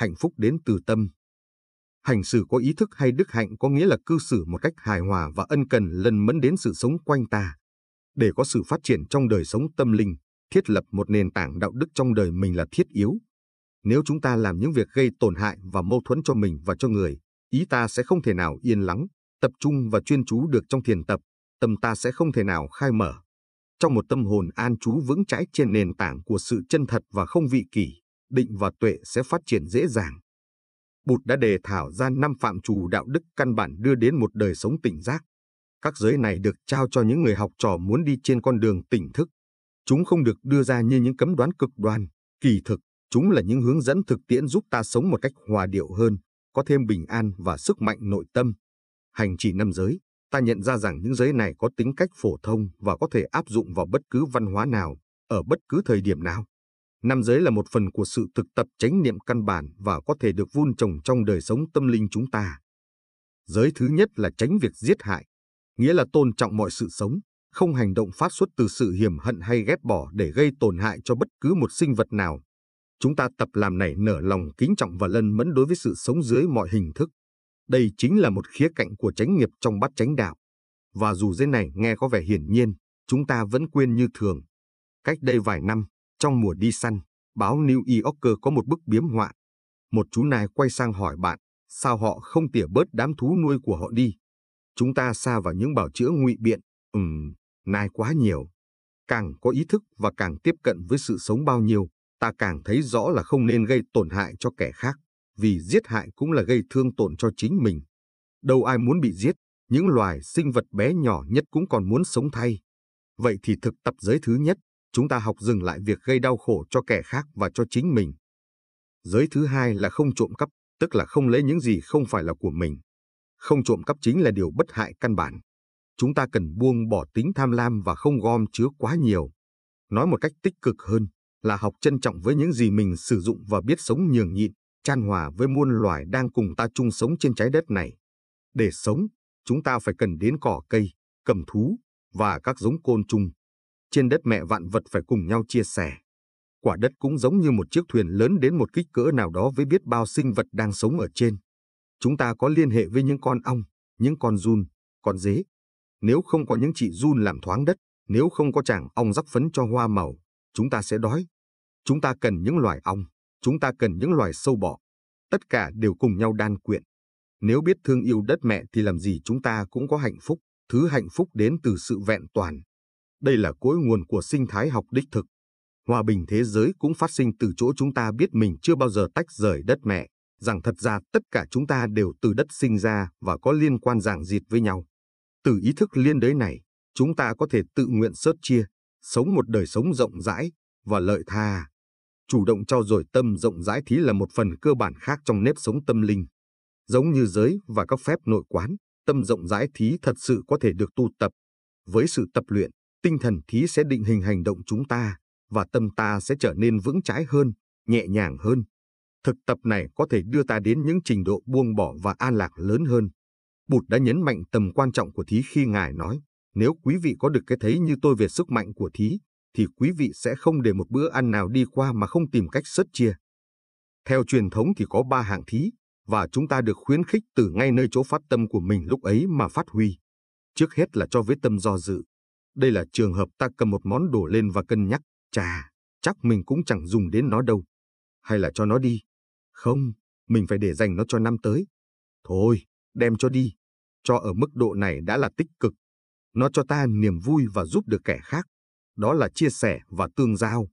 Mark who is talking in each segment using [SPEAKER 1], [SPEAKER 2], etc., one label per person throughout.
[SPEAKER 1] hạnh phúc đến từ tâm. Hành xử có ý thức hay đức hạnh có nghĩa là cư xử một cách hài hòa và ân cần lần mẫn đến sự sống quanh ta. Để có sự phát triển trong đời sống tâm linh, thiết lập một nền tảng đạo đức trong đời mình là thiết yếu. Nếu chúng ta làm những việc gây tổn hại và mâu thuẫn cho mình và cho người, ý ta sẽ không thể nào yên lắng, tập trung và chuyên chú được trong thiền tập, tâm ta sẽ không thể nào khai mở. Trong một tâm hồn an trú vững chãi trên nền tảng của sự chân thật và không vị kỷ, định và tuệ sẽ phát triển dễ dàng. Bụt đã đề thảo ra năm phạm trù đạo đức căn bản đưa đến một đời sống tỉnh giác. Các giới này được trao cho những người học trò muốn đi trên con đường tỉnh thức. Chúng không được đưa ra như những cấm đoán cực đoan, kỳ thực, chúng là những hướng dẫn thực tiễn giúp ta sống một cách hòa điệu hơn, có thêm bình an và sức mạnh nội tâm. Hành trì năm giới, ta nhận ra rằng những giới này có tính cách phổ thông và có thể áp dụng vào bất cứ văn hóa nào, ở bất cứ thời điểm nào. Năm giới là một phần của sự thực tập chánh niệm căn bản và có thể được vun trồng trong đời sống tâm linh chúng ta. Giới thứ nhất là tránh việc giết hại, nghĩa là tôn trọng mọi sự sống, không hành động phát xuất từ sự hiểm hận hay ghét bỏ để gây tổn hại cho bất cứ một sinh vật nào. Chúng ta tập làm nảy nở lòng kính trọng và lân mẫn đối với sự sống dưới mọi hình thức. Đây chính là một khía cạnh của chánh nghiệp trong bát chánh đạo. Và dù giới này nghe có vẻ hiển nhiên, chúng ta vẫn quên như thường. Cách đây vài năm, trong mùa đi săn, báo New Yorker có một bức biếm họa. Một chú nai quay sang hỏi bạn, sao họ không tỉa bớt đám thú nuôi của họ đi? Chúng ta xa vào những bảo chữa ngụy biện, ừm, nai quá nhiều. Càng có ý thức và càng tiếp cận với sự sống bao nhiêu, ta càng thấy rõ là không nên gây tổn hại cho kẻ khác, vì giết hại cũng là gây thương tổn cho chính mình. Đâu ai muốn bị giết, những loài sinh vật bé nhỏ nhất cũng còn muốn sống thay. Vậy thì thực tập giới thứ nhất, chúng ta học dừng lại việc gây đau khổ cho kẻ khác và cho chính mình. Giới thứ hai là không trộm cắp, tức là không lấy những gì không phải là của mình. Không trộm cắp chính là điều bất hại căn bản. Chúng ta cần buông bỏ tính tham lam và không gom chứa quá nhiều. Nói một cách tích cực hơn là học trân trọng với những gì mình sử dụng và biết sống nhường nhịn, chan hòa với muôn loài đang cùng ta chung sống trên trái đất này. Để sống, chúng ta phải cần đến cỏ cây, cầm thú và các giống côn trùng. Trên đất mẹ vạn vật phải cùng nhau chia sẻ. Quả đất cũng giống như một chiếc thuyền lớn đến một kích cỡ nào đó với biết bao sinh vật đang sống ở trên. Chúng ta có liên hệ với những con ong, những con giun, con dế. Nếu không có những chị giun làm thoáng đất, nếu không có chàng ong rắc phấn cho hoa màu, chúng ta sẽ đói. Chúng ta cần những loài ong, chúng ta cần những loài sâu bọ. Tất cả đều cùng nhau đan quyện. Nếu biết thương yêu đất mẹ thì làm gì chúng ta cũng có hạnh phúc, thứ hạnh phúc đến từ sự vẹn toàn. Đây là cội nguồn của sinh thái học đích thực. Hòa bình thế giới cũng phát sinh từ chỗ chúng ta biết mình chưa bao giờ tách rời đất mẹ, rằng thật ra tất cả chúng ta đều từ đất sinh ra và có liên quan ràng dịt với nhau. Từ ý thức liên đới này, chúng ta có thể tự nguyện sớt chia, sống một đời sống rộng rãi và lợi tha. Chủ động cho dồi tâm rộng rãi thí là một phần cơ bản khác trong nếp sống tâm linh. Giống như giới và các phép nội quán, tâm rộng rãi thí thật sự có thể được tu tập. Với sự tập luyện, tinh thần thí sẽ định hình hành động chúng ta, và tâm ta sẽ trở nên vững chãi hơn, nhẹ nhàng hơn. Thực tập này có thể đưa ta đến những trình độ buông bỏ và an lạc lớn hơn. Bụt đã nhấn mạnh tầm quan trọng của thí khi Ngài nói, nếu quý vị có được cái thấy như tôi về sức mạnh của thí, thì quý vị sẽ không để một bữa ăn nào đi qua mà không tìm cách sớt chia. Theo truyền thống thì có ba hạng thí, và chúng ta được khuyến khích từ ngay nơi chỗ phát tâm của mình lúc ấy mà phát huy. Trước hết là cho với tâm do dự. Đây là trường hợp ta cầm một món đồ lên và cân nhắc, chà, chắc mình cũng chẳng dùng đến nó đâu. Hay là cho nó đi. Không, mình phải để dành nó cho năm tới. Thôi, đem cho đi. Cho ở mức độ này đã là tích cực. Nó cho ta niềm vui và giúp được kẻ khác. Đó là chia sẻ và tương giao.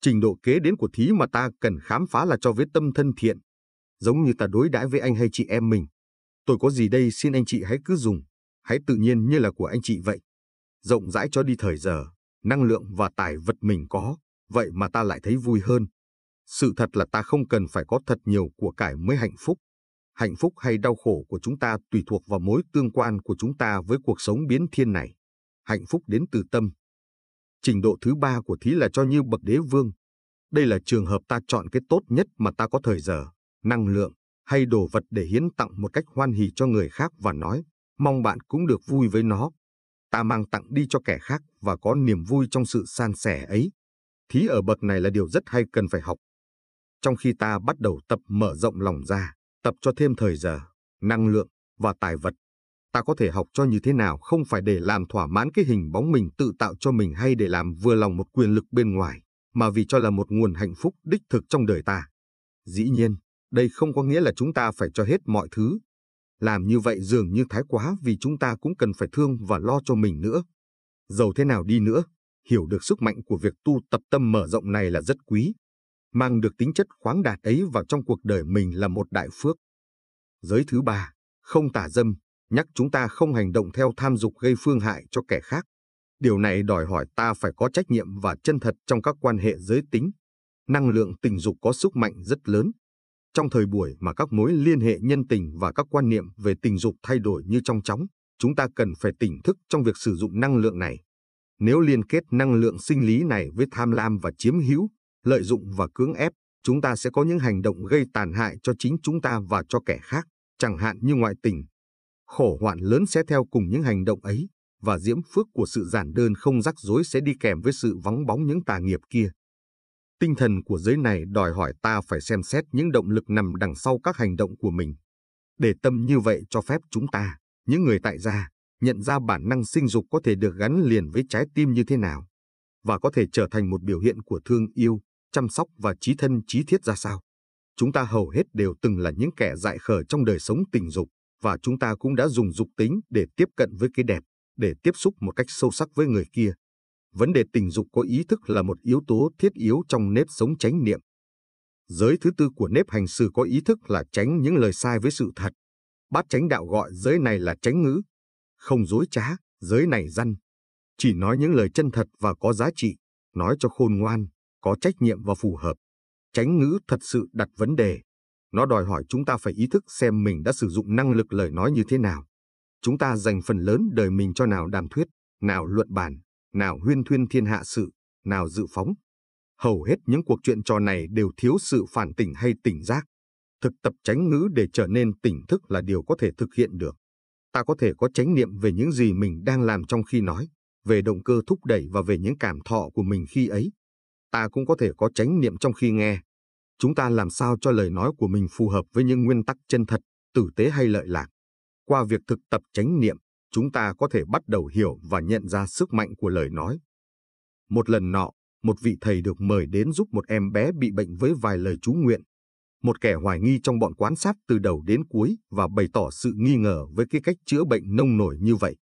[SPEAKER 1] Trình độ kế đến của thí mà ta cần khám phá là cho với tâm thân thiện. Giống như ta đối đãi với anh hay chị em mình. Tôi có gì đây xin anh chị hãy cứ dùng. Hãy tự nhiên như là của anh chị vậy. Rộng rãi cho đi thời giờ, năng lượng và tài vật mình có. Vậy mà ta lại thấy vui hơn. Sự thật là ta không cần phải có thật nhiều của cải mới hạnh phúc. Hạnh phúc hay đau khổ của chúng ta tùy thuộc vào mối tương quan của chúng ta với cuộc sống biến thiên này. Hạnh phúc đến từ tâm. Trình độ thứ ba của thí là cho như bậc đế vương. Đây là trường hợp ta chọn cái tốt nhất mà ta có thời giờ, năng lượng hay đồ vật để hiến tặng một cách hoan hỉ cho người khác và nói, mong bạn cũng được vui với nó. Ta mang tặng đi cho kẻ khác và có niềm vui trong sự san sẻ ấy. Thí ở bậc này là điều rất hay cần phải học. Trong khi ta bắt đầu tập mở rộng lòng ra, tập cho thêm thời giờ, năng lượng và tài vật, ta có thể học cho như thế nào không phải để làm thỏa mãn cái hình bóng mình tự tạo cho mình hay để làm vừa lòng một quyền lực bên ngoài, mà vì cho là một nguồn hạnh phúc đích thực trong đời ta. Dĩ nhiên, đây không có nghĩa là chúng ta phải cho hết mọi thứ. Làm như vậy dường như thái quá vì chúng ta cũng cần phải thương và lo cho mình nữa. Dầu thế nào đi nữa, hiểu được sức mạnh của việc tu tập tâm mở rộng này là rất quý. Mang được tính chất khoáng đạt ấy vào trong cuộc đời mình là một đại phước. Giới thứ ba, không tả dâm, nhắc chúng ta không hành động theo tham dục gây phương hại cho kẻ khác. Điều này đòi hỏi ta phải có trách nhiệm và chân thật trong các quan hệ giới tính. Năng lượng tình dục có sức mạnh rất lớn. Trong thời buổi mà các mối liên hệ nhân tình và các quan niệm về tình dục thay đổi như trong chóng, chúng ta cần phải tỉnh thức trong việc sử dụng năng lượng này. Nếu liên kết năng lượng sinh lý này với tham lam và chiếm hữu, lợi dụng và cưỡng ép, chúng ta sẽ có những hành động gây tàn hại cho chính chúng ta và cho kẻ khác, chẳng hạn như ngoại tình. Khổ hoạn lớn sẽ theo cùng những hành động ấy, và diễm phước của sự giản đơn không rắc rối sẽ đi kèm với sự vắng bóng những tà nghiệp kia. Tinh thần của giới này đòi hỏi ta phải xem xét những động lực nằm đằng sau các hành động của mình. Để tâm như vậy cho phép chúng ta, những người tại gia, nhận ra bản năng sinh dục có thể được gắn liền với trái tim như thế nào, và có thể trở thành một biểu hiện của thương yêu, chăm sóc và trí thân trí thiết ra sao. Chúng ta hầu hết đều từng là những kẻ dại khờ trong đời sống tình dục, và chúng ta cũng đã dùng dục tính để tiếp cận với cái đẹp, để tiếp xúc một cách sâu sắc với người kia. Vấn đề tình dục có ý thức là một yếu tố thiết yếu trong nếp sống chánh niệm. Giới thứ tư của nếp hành xử có ý thức là tránh những lời sai với sự thật. Bát chánh đạo gọi giới này là tránh ngữ. Không dối trá, giới này răn. Chỉ nói những lời chân thật và có giá trị, nói cho khôn ngoan, có trách nhiệm và phù hợp. Tránh ngữ thật sự đặt vấn đề. Nó đòi hỏi chúng ta phải ý thức xem mình đã sử dụng năng lực lời nói như thế nào. Chúng ta dành phần lớn đời mình cho nào đàm thuyết, nào luận bàn, nào huyên thuyên thiên hạ sự, nào dự phóng. Hầu hết những cuộc chuyện trò này đều thiếu sự phản tỉnh hay tỉnh giác. Thực tập tránh ngữ để trở nên tỉnh thức là điều có thể thực hiện được. Ta có thể có chánh niệm về những gì mình đang làm trong khi nói, về động cơ thúc đẩy và về những cảm thọ của mình khi ấy. Ta cũng có thể có chánh niệm trong khi nghe. Chúng ta làm sao cho lời nói của mình phù hợp với những nguyên tắc chân thật, tử tế hay lợi lạc. Qua việc thực tập chánh niệm, chúng ta có thể bắt đầu hiểu và nhận ra sức mạnh của lời nói. Một lần nọ, một vị thầy được mời đến giúp một em bé bị bệnh với vài lời chú nguyện. Một kẻ hoài nghi trong bọn quan sát từ đầu đến cuối và bày tỏ sự nghi ngờ với cái cách chữa bệnh nông nổi như vậy.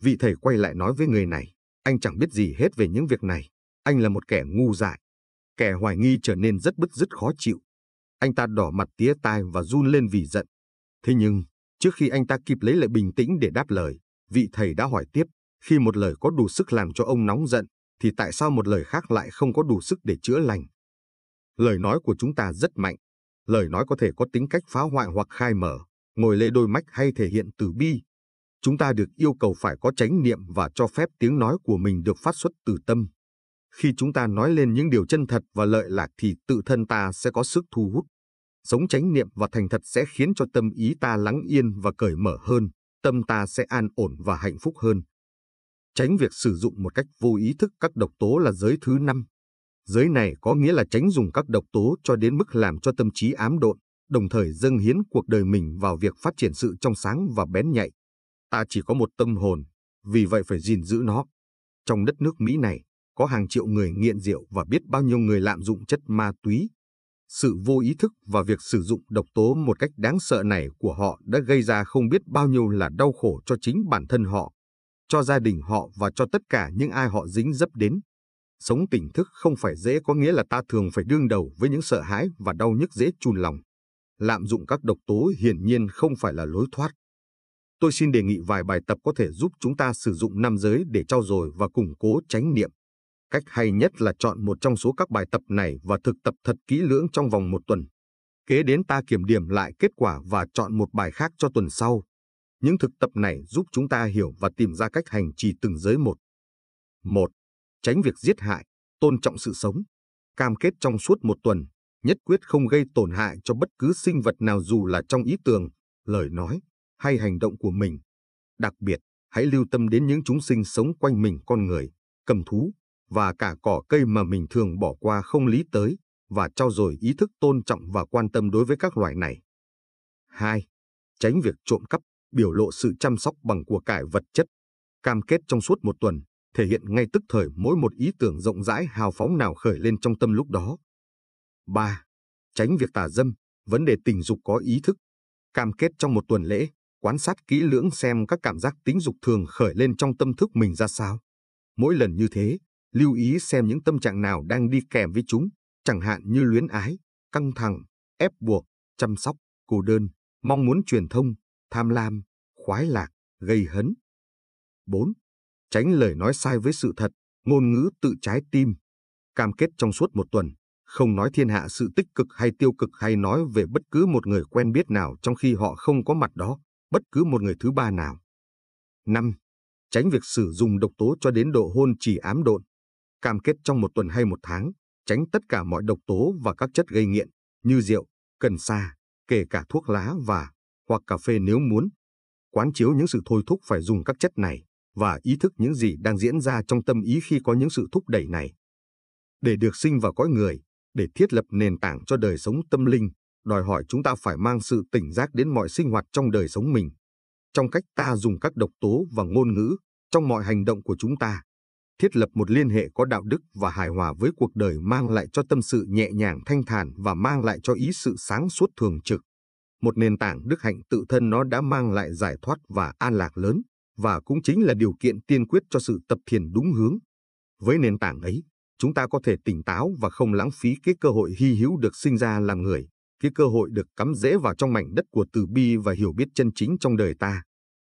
[SPEAKER 1] Vị thầy quay lại nói với người này, anh chẳng biết gì hết về những việc này, anh là một kẻ ngu dại. Kẻ hoài nghi trở nên rất bứt rứt khó chịu. Anh ta đỏ mặt tía tai và run lên vì giận. Thế nhưng, trước khi anh ta kịp lấy lại bình tĩnh để đáp lời, vị thầy đã hỏi tiếp, khi một lời có đủ sức làm cho ông nóng giận, thì tại sao một lời khác lại không có đủ sức để chữa lành? Lời nói của chúng ta rất mạnh. Lời nói có thể có tính cách phá hoại hoặc khai mở, ngồi lệ đôi mách hay thể hiện từ bi. Chúng ta được yêu cầu phải có chánh niệm và cho phép tiếng nói của mình được phát xuất từ tâm. Khi chúng ta nói lên những điều chân thật và lợi lạc thì tự thân ta sẽ có sức thu hút. Sống chánh niệm và thành thật sẽ khiến cho tâm ý ta lắng yên và cởi mở hơn tâm ta sẽ an ổn và hạnh phúc hơn. Tránh việc sử dụng một cách vô ý thức các độc tố là giới thứ năm. Giới này có nghĩa là tránh dùng các độc tố cho đến mức làm cho tâm trí ám độn, đồng thời dâng hiến cuộc đời mình vào việc phát triển sự trong sáng và bén nhạy. Ta chỉ có một tâm hồn, vì vậy phải gìn giữ nó. Trong đất nước Mỹ này, có hàng triệu người nghiện rượu và biết bao nhiêu người lạm dụng chất ma túy, sự vô ý thức và việc sử dụng độc tố một cách đáng sợ này của họ đã gây ra không biết bao nhiêu là đau khổ cho chính bản thân họ, cho gia đình họ và cho tất cả những ai họ dính dấp đến. Sống tỉnh thức không phải dễ có nghĩa là ta thường phải đương đầu với những sợ hãi và đau nhức dễ chùn lòng. Lạm dụng các độc tố hiển nhiên không phải là lối thoát. Tôi xin đề nghị vài bài tập có thể giúp chúng ta sử dụng năm giới để trau dồi và củng cố chánh niệm. Cách hay nhất là chọn một trong số các bài tập này và thực tập thật kỹ lưỡng trong vòng một tuần. Kế đến ta kiểm điểm lại kết quả và chọn một bài khác cho tuần sau. Những thực tập này giúp chúng ta hiểu và tìm ra cách hành trì từng giới một. Một, Tránh việc giết hại, tôn trọng sự sống. Cam kết trong suốt một tuần, nhất quyết không gây tổn hại cho bất cứ sinh vật nào dù là trong ý tưởng, lời nói hay hành động của mình. Đặc biệt, hãy lưu tâm đến những chúng sinh sống quanh mình con người, cầm thú, và cả cỏ cây mà mình thường bỏ qua không lý tới, và trao dồi ý thức tôn trọng và quan tâm đối với các loài này. 2. Tránh việc trộm cắp, biểu lộ sự chăm sóc bằng của cải vật chất. Cam kết trong suốt một tuần, thể hiện ngay tức thời mỗi một ý tưởng rộng rãi hào phóng nào khởi lên trong tâm lúc đó. 3. Tránh việc tà dâm, vấn đề tình dục có ý thức. Cam kết trong một tuần lễ, quan sát kỹ lưỡng xem các cảm giác tính dục thường khởi lên trong tâm thức mình ra sao. Mỗi lần như thế, lưu ý xem những tâm trạng nào đang đi kèm với chúng, chẳng hạn như luyến ái, căng thẳng, ép buộc, chăm sóc, cô đơn, mong muốn truyền thông, tham lam, khoái lạc, gây hấn. 4. Tránh lời nói sai với sự thật, ngôn ngữ tự trái tim. Cam kết trong suốt một tuần, không nói thiên hạ sự tích cực hay tiêu cực hay nói về bất cứ một người quen biết nào trong khi họ không có mặt đó, bất cứ một người thứ ba nào. 5. Tránh việc sử dụng độc tố cho đến độ hôn chỉ ám độn. Cam kết trong một tuần hay một tháng, tránh tất cả mọi độc tố và các chất gây nghiện như rượu, cần sa, kể cả thuốc lá và hoặc cà phê nếu muốn. Quán chiếu những sự thôi thúc phải dùng các chất này và ý thức những gì đang diễn ra trong tâm ý khi có những sự thúc đẩy này. Để được sinh vào cõi người, để thiết lập nền tảng cho đời sống tâm linh, đòi hỏi chúng ta phải mang sự tỉnh giác đến mọi sinh hoạt trong đời sống mình. Trong cách ta dùng các độc tố và ngôn ngữ, trong mọi hành động của chúng ta, thiết lập một liên hệ có đạo đức và hài hòa với cuộc đời mang lại cho tâm sự nhẹ nhàng thanh thản và mang lại cho ý sự sáng suốt thường trực. Một nền tảng đức hạnh tự thân nó đã mang lại giải thoát và an lạc lớn, và cũng chính là điều kiện tiên quyết cho sự tập thiền đúng hướng. Với nền tảng ấy, chúng ta có thể tỉnh táo và không lãng phí cái cơ hội hy hữu được sinh ra làm người, cái cơ hội được cắm rễ vào trong mảnh đất của từ bi và hiểu biết chân chính trong đời ta.